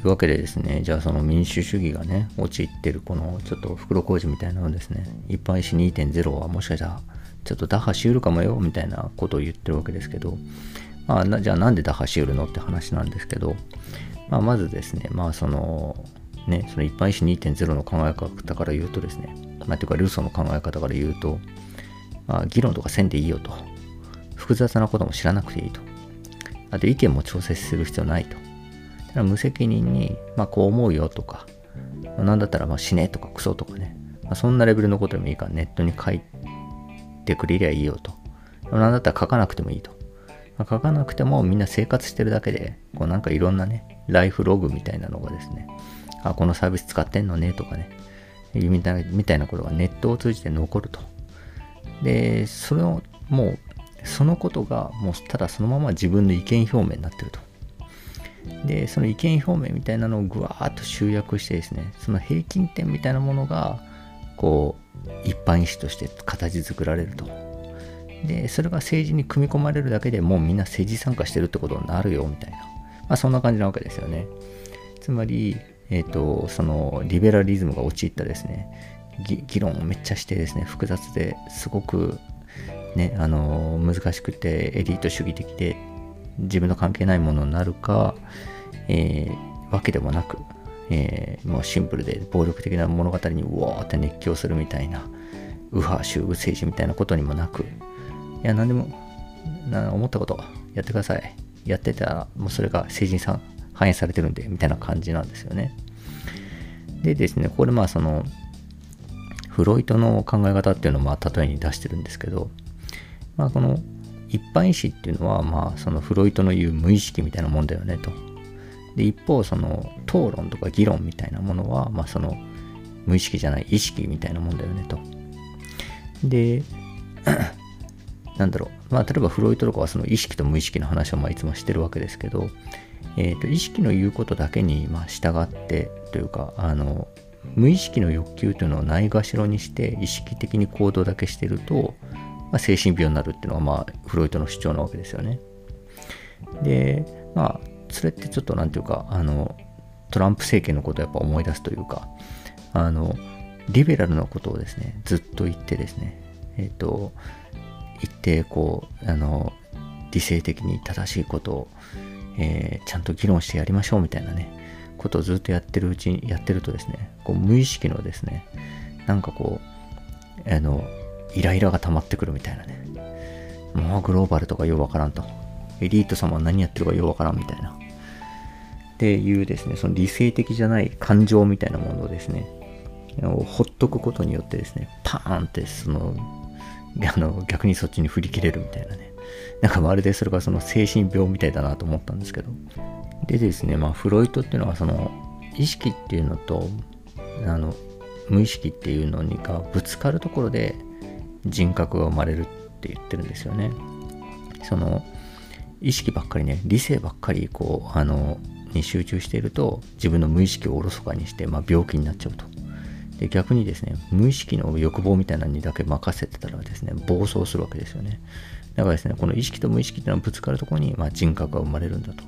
というわけでですね、じゃあその民主主義がね、陥ってるこのちょっと袋小路みたいなのですね、一般医師2.0はもしかしたらちょっと打破しうるかもよみたいなことを言ってるわけですけど、まあ、じゃあなんで打破しうるのって話なんですけど、まあ、まずですね、まあその、ね、その一般医師2.0の考え方から言うとですね、まあ、というかルーソーの考え方から言うと、まあ、議論とかせんでいいよと。複雑なことも知らなくていいと。あと意見も調整する必要ないと。無責任に、まあこう思うよとか、まあ、なんだったらまあ死ねとかクソとかね、まあ、そんなレベルのことでもいいからネットに書いてくれりゃいいよと。なんだったら書かなくてもいいと。まあ、書かなくてもみんな生活してるだけで、こうなんかいろんなね、ライフログみたいなのがですね、あ、このサービス使ってんのねとかね、みたいみたいなことがネットを通じて残ると。で、それをもう、そのことがもうただそのまま自分の意見表明になってると。で、その意見表明みたいなのをぐわーっと集約してですね、その平均点みたいなものが、こう、一般意思として形作られると。で、それが政治に組み込まれるだけでもうみんな政治参加してるってことになるよみたいな。まあそんな感じなわけですよね。つまり、えっ、ー、と、そのリベラリズムが陥ったですね、議論をめっちゃしてですね、複雑ですごくね、あの難しくてエリート主義的で自分の関係ないものになるか、えー、わけでもなく、えー、もうシンプルで暴力的な物語にうわーって熱狂するみたいな右派集具政治みたいなことにもなくいや何でもな思ったことやってください。やってたらもうそれが政治にさ反映されてるんでみたいな感じなんですよね。でですねこれまあそのフロイトの考え方っていうのをまあ例えに出してるんですけどまあ、この一般意思っていうのは、まあ、そのフロイトの言う無意識みたいなもんだよねと。で、一方、その討論とか議論みたいなものは、まあ、その無意識じゃない意識みたいなもんだよねと。で、なんだろう、まあ、例えばフロイトとかはその意識と無意識の話をまあいつもしてるわけですけど、えー、と意識の言うことだけにまあ従ってというか、あの、無意識の欲求というのをないがしろにして意識的に行動だけしてると、まあ、精神病になるっていうのが、まあ、フロイトの主張なわけですよね。で、まあ、それってちょっとなんていうか、あの、トランプ政権のことをやっぱ思い出すというか、あの、リベラルなことをですね、ずっと言ってですね、えっ、ー、と、言って、こう、あの、理性的に正しいことを、えー、ちゃんと議論してやりましょうみたいなね、ことをずっとやってるうちに、やってるとですね、こう無意識のですね、なんかこう、あの、イライラが溜まってくるみたいなね。もうグローバルとかようわからんと。エリート様は何やってるかようわからんみたいな。っていうですね、その理性的じゃない感情みたいなものをですね、ほっとくことによってですね、パーンってその、あの逆にそっちに振り切れるみたいなね。なんかまるでそれがその精神病みたいだなと思ったんですけど。でですね、まあフロイトっていうのはその意識っていうのと、あの、無意識っていうのにがぶつかるところで人格が生まれるって言ってるんですよね。その意識ばっかりね理性ばっかりこうあのに集中していると自分の無意識をおろそかにして、まあ、病気になっちゃうと。で逆にですね無意識の欲望みたいなのにだけ任せてたらですね暴走するわけですよね。だからですねこの意識と無意識っていうのはぶつかるところに、まあ、人格が生まれるんだと。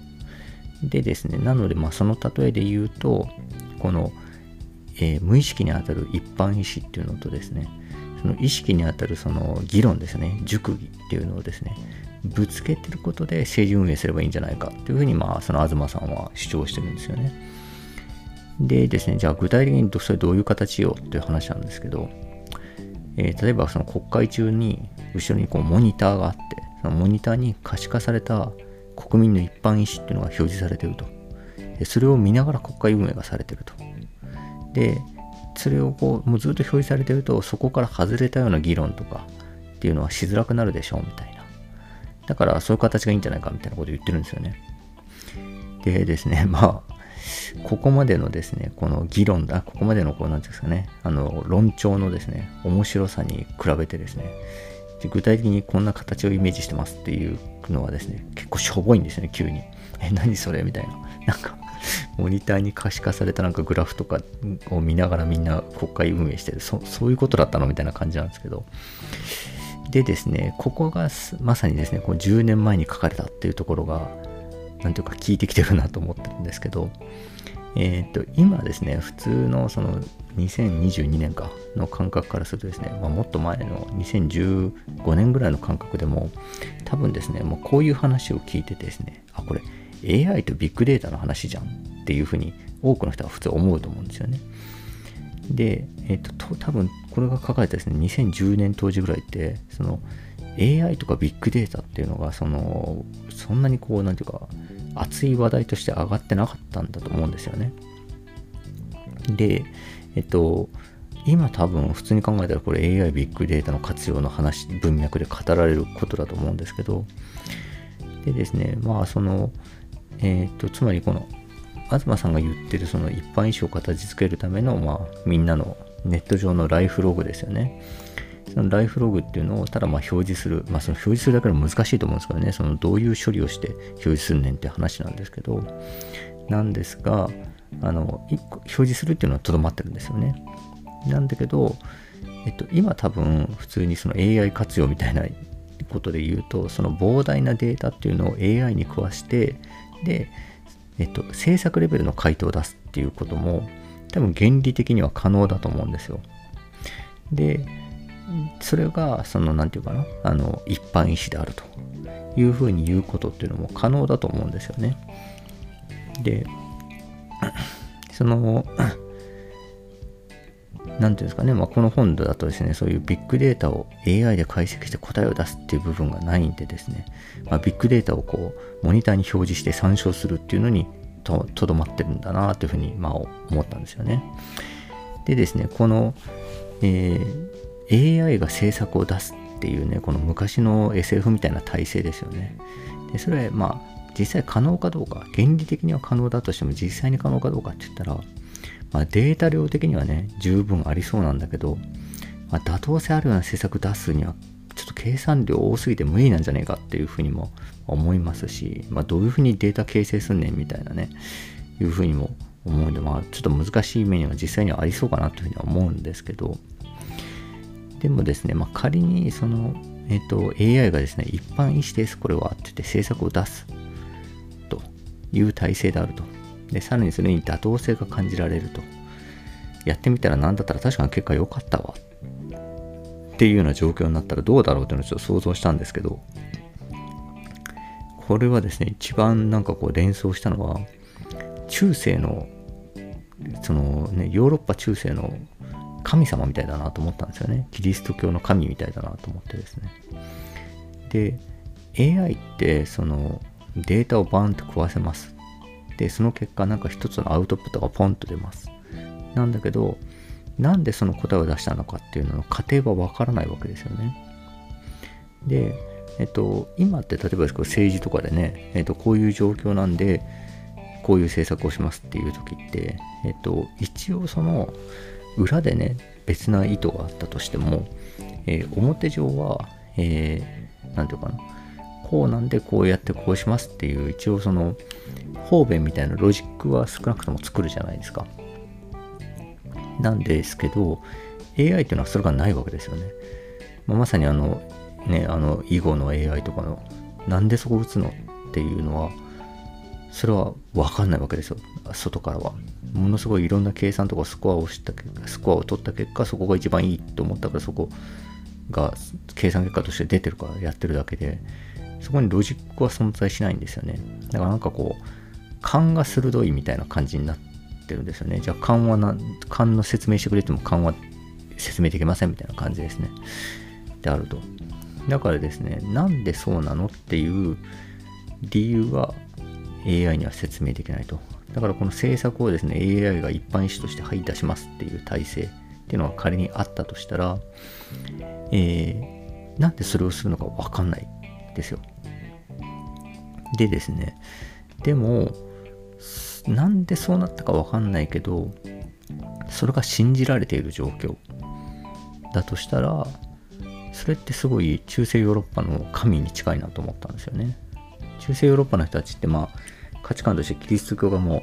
でですねなので、まあ、その例えで言うとこの、えー、無意識にあたる一般意思っていうのとですねその意識にあたるその議論ですね、熟議っていうのをですね、ぶつけてることで政治運営すればいいんじゃないかというふうに、まあ、その東さんは主張してるんですよね。でですね、じゃあ具体的にそれどういう形よという話なんですけど、えー、例えばその国会中に後ろにこうモニターがあって、そのモニターに可視化された国民の一般意思っていうのが表示されてると。でそれを見ながら国会運営がされてると。で、それをこう、もうずっと表示されてると、そこから外れたような議論とかっていうのはしづらくなるでしょうみたいな。だからそういう形がいいんじゃないかみたいなことを言ってるんですよね。でですね、まあ、ここまでのですね、この議論だ、ここまでのこう、なんていうんですかね、あの、論調のですね、面白さに比べてですね、具体的にこんな形をイメージしてますっていうのはですね、結構しょぼいんですよね、急に。え、何それみたいな。なんか、モニターに可視化されたなんかグラフとかを見ながらみんな国会運営してるそそういうことだったのみたいな感じなんですけど。でですねここがまさにですねこう10年前に書かれたっていうところが何ていうか聞いてきてるなと思ってるんですけど。えっ、と、今ですね、普通のその2022年かの感覚からするとですね、まあ、もっと前の2015年ぐらいの感覚でも、多分ですね、もうこういう話を聞いててですね、あ、これ AI とビッグデータの話じゃんっていうふうに多くの人は普通思うと思うんですよね。で、えっ、と、多分これが書かれたですね、2010年当時ぐらいって、その AI とかビッグデータっていうのが、その、そんなにこう、なんていうか、熱い話題として上がってなかったんだと思うんですよね。で、えっと、今多分普通に考えたらこれ AI ビッグデータの活用の話、文脈で語られることだと思うんですけど、でですね、まあその、えっと、つまりこの、東さんが言ってるその一般意思を形付けるための、まあみんなのネット上のライフログですよね。そのライフログっていうのをただまあ表示する、まあその表示するだけでも難しいと思うんですけどね、そのどういう処理をして表示するねんって話なんですけど、なんですが、あの、表示するっていうのはとどまってるんですよね。なんだけど、えっと、今多分普通にその AI 活用みたいなことで言うと、その膨大なデータっていうのを AI に食わして、で、えっと、制作レベルの回答を出すっていうことも多分原理的には可能だと思うんですよ。で、それが、その、何て言うかな、あの、一般意思であるというふうに言うことっていうのも可能だと思うんですよね。で、その、なんていうんですかね、まあ、この本だとですね、そういうビッグデータを AI で解析して答えを出すっていう部分がないんでですね、まあ、ビッグデータをこう、モニターに表示して参照するっていうのにとどまってるんだなというふうに、まあ、思ったんですよね。でですね、この、えー AI が制作を出すっていうね、この昔の SF みたいな体制ですよね。でそれ、まあ、実際可能かどうか、原理的には可能だとしても実際に可能かどうかって言ったら、まあ、データ量的にはね、十分ありそうなんだけど、まあ、妥当性あるような施策出すには、ちょっと計算量多すぎて無理なんじゃねえかっていうふうにも思いますし、まあ、どういうふうにデータ形成すんねんみたいなね、いうふうにも思うんで、まあ、ちょっと難しい面は実際にはありそうかなというふうには思うんですけど、でもですね、まあ、仮にその、えっ、と、AI がですね、一般医師です、これはって言って政策を出すという体制であると。で、さらにそれに妥当性が感じられると。やってみたら何だったら確かに結果良かったわ。っていうような状況になったらどうだろうっていうのをちょっと想像したんですけど、これはですね、一番なんかこう連想したのは、中世の、そのね、ヨーロッパ中世の神様みたいだなと思ったんですよね。キリスト教の神みたいだなと思ってですね。で、AI ってそのデータをバーンと食わせます。で、その結果なんか一つのアウトプットがポンと出ます。なんだけど、なんでその答えを出したのかっていうのの過程はわからないわけですよね。で、えっと、今って例えば政治とかでね、えっと、こういう状況なんで、こういう政策をしますっていう時って、えっと、一応その、裏でね別な意図があったとしても、えー、表上は何、えー、て言うかなこうなんでこうやってこうしますっていう一応その方便みたいなロジックは少なくとも作るじゃないですか。なんですけど AI っていうのはそれがないわけですよね、まあ、まさにあのねあの囲碁の AI とかのなんでそこ打つのっていうのはそれは分かんないわけですよ。外からは。ものすごいいろんな計算とかスコアをしたスコアを取った結果そこが一番いいと思ったからそこが計算結果として出てるからやってるだけで。そこにロジックは存在しないんですよね。だからなんかこう勘が鋭いみたいな感じになってるんですよね。じゃあ勘はな勘の説明してくれても勘は説明できませんみたいな感じですね。であると。だからですねなんでそうなのっていう理由は AI には説明できないと。だからこの政策をですね、AI が一般医師としてはい出しますっていう体制っていうのが仮にあったとしたら、えー、なんでそれをするのかわかんない。ですよ。でですね、でも、なんでそうなったかわかんないけど、それが信じられている状況だとしたら、それってすごい中世ヨーロッパの神に近いなと思ったんですよね。中世ヨーロッパの人たちってまあ価値観としてキリスト教がも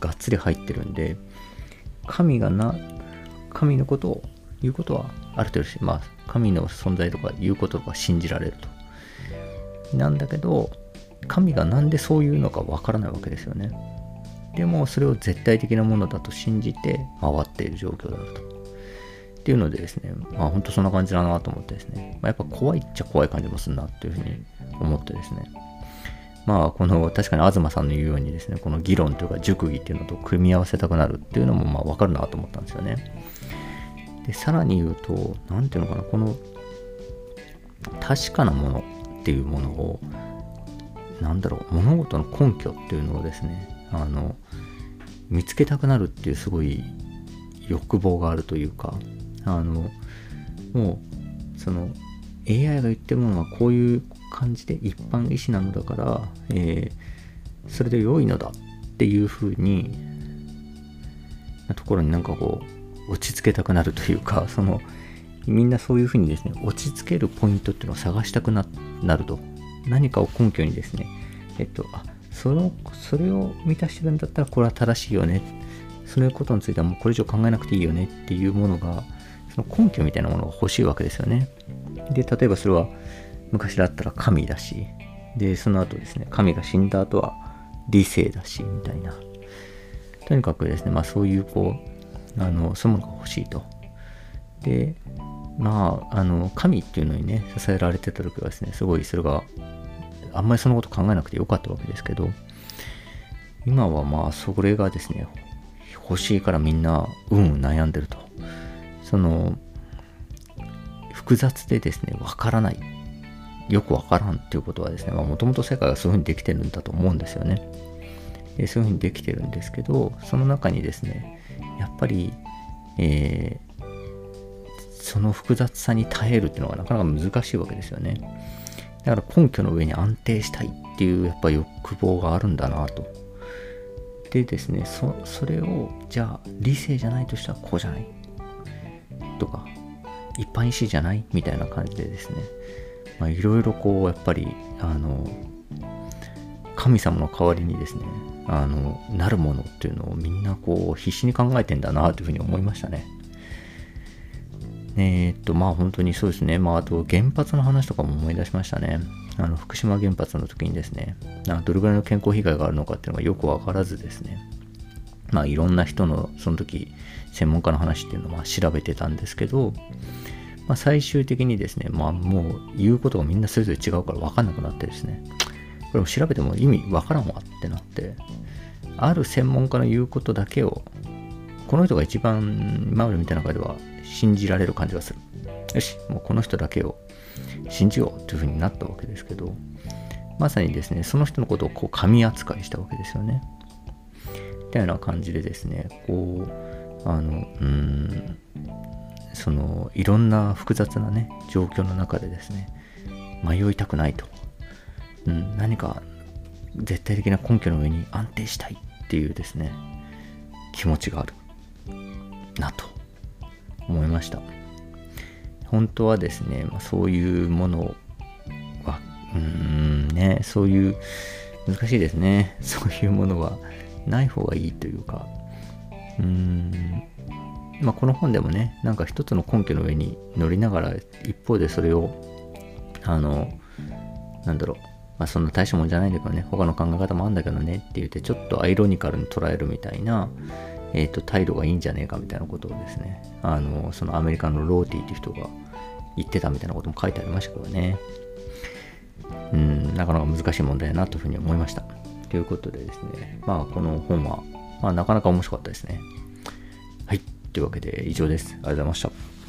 うがっつり入ってるんで、神がな、神のことを言うことはある程度し、まあ、神の存在とか言うこととか信じられると。なんだけど、神がなんでそういうのかわからないわけですよね。でもそれを絶対的なものだと信じて回っている状況であると。っていうのでですね、まあ本当そんな感じだなと思ってですね、まあ、やっぱ怖いっちゃ怖い感じもするなっていうふうに思ってですね、まあこの確かに東さんの言うようにですね、この議論というか熟議っていうのと組み合わせたくなるっていうのもまあわかるなと思ったんですよね。で、さらに言うと、何ていうのかな、この確かなものっていうものを、なんだろう、物事の根拠っていうのをですね、あの、見つけたくなるっていうすごい欲望があるというか、あの、もう、その、AI が言ってるものはこういう感じで一般医師なのだから、えー、それで良いのだっていうふうに、なところになんかこう、落ち着けたくなるというか、その、みんなそういうふうにですね、落ち着けるポイントっていうのを探したくなると。何かを根拠にですね、えっと、あ、その、それを満たしてるんだったらこれは正しいよね。そういうことについてはもうこれ以上考えなくていいよねっていうものが、その根拠みたいなものが欲しいわけですよね。で、例えばそれは昔だったら神だし、で、その後ですね、神が死んだ後は理性だし、みたいな。とにかくですね、まあそういうこう、あの、そういうものが欲しいと。で、まあ、あの、神っていうのにね、支えられてた時はですね、すごいそれが、あんまりそのこと考えなくてよかったわけですけど、今はまあ、それがですね、欲しいからみんな、うん、悩んでると。その、複雑でですね、わからない。よくわからんっていうことはですね、もともと世界がそういうふうにできてるんだと思うんですよね。でそういうふうにできてるんですけど、その中にですね、やっぱり、えー、その複雑さに耐えるっていうのがなかなか難しいわけですよね。だから根拠の上に安定したいっていうやっぱ欲望があるんだなと。でですね、そそれをじゃあ理性じゃないとしたらこうじゃない？とか一般医師じゃないみたいな感じでですね、まあ、いろいろこう、やっぱり、あの、神様の代わりにですね、あの、なるものっていうのをみんなこう、必死に考えてんだなというふうに思いましたね。えー、っと、まあ本当にそうですね。まああと原発の話とかも思い出しましたね。あの、福島原発の時にですね、どれぐらいの健康被害があるのかっていうのがよくわからずですね、まあいろんな人のその時、専門家の話っていうのを調べてたんですけど、まあ、最終的にですね、まあもう言うことがみんなそれぞれ違うから分かんなくなってですね、これも調べても意味分からんわってなって、ある専門家の言うことだけを、この人が一番今まで見た中では信じられる感じがする。よし、もうこの人だけを信じようというふうになったわけですけど、まさにですね、その人のことをこう神扱いしたわけですよね。みたいな感じでですね、こう、あの、うん、そのいろんな複雑なね状況の中でですね迷いたくないと、うん、何か絶対的な根拠の上に安定したいっていうですね気持ちがあるなと思いました。本当はですね、ま、そういうものはうんねそういう難しいですね。そういうものはない方がいいというかうんまあ、この本でもね、なんか一つの根拠の上に乗りながら、一方でそれを、あの、なんだろう、まあ、そんな大したもんじゃないんだけどね、他の考え方もあるんだけどねって言って、ちょっとアイロニカルに捉えるみたいな、えっ、ー、と、態度がいいんじゃねえかみたいなことをですね、あの、そのアメリカのローティーっていう人が言ってたみたいなことも書いてありましたけどね。うん、なかなか難しい問題だなというふうに思いました。ということでですね、まあ、この本は、まあ、なかなか面白かったですね。はいというわけで以上です。ありがとうございました。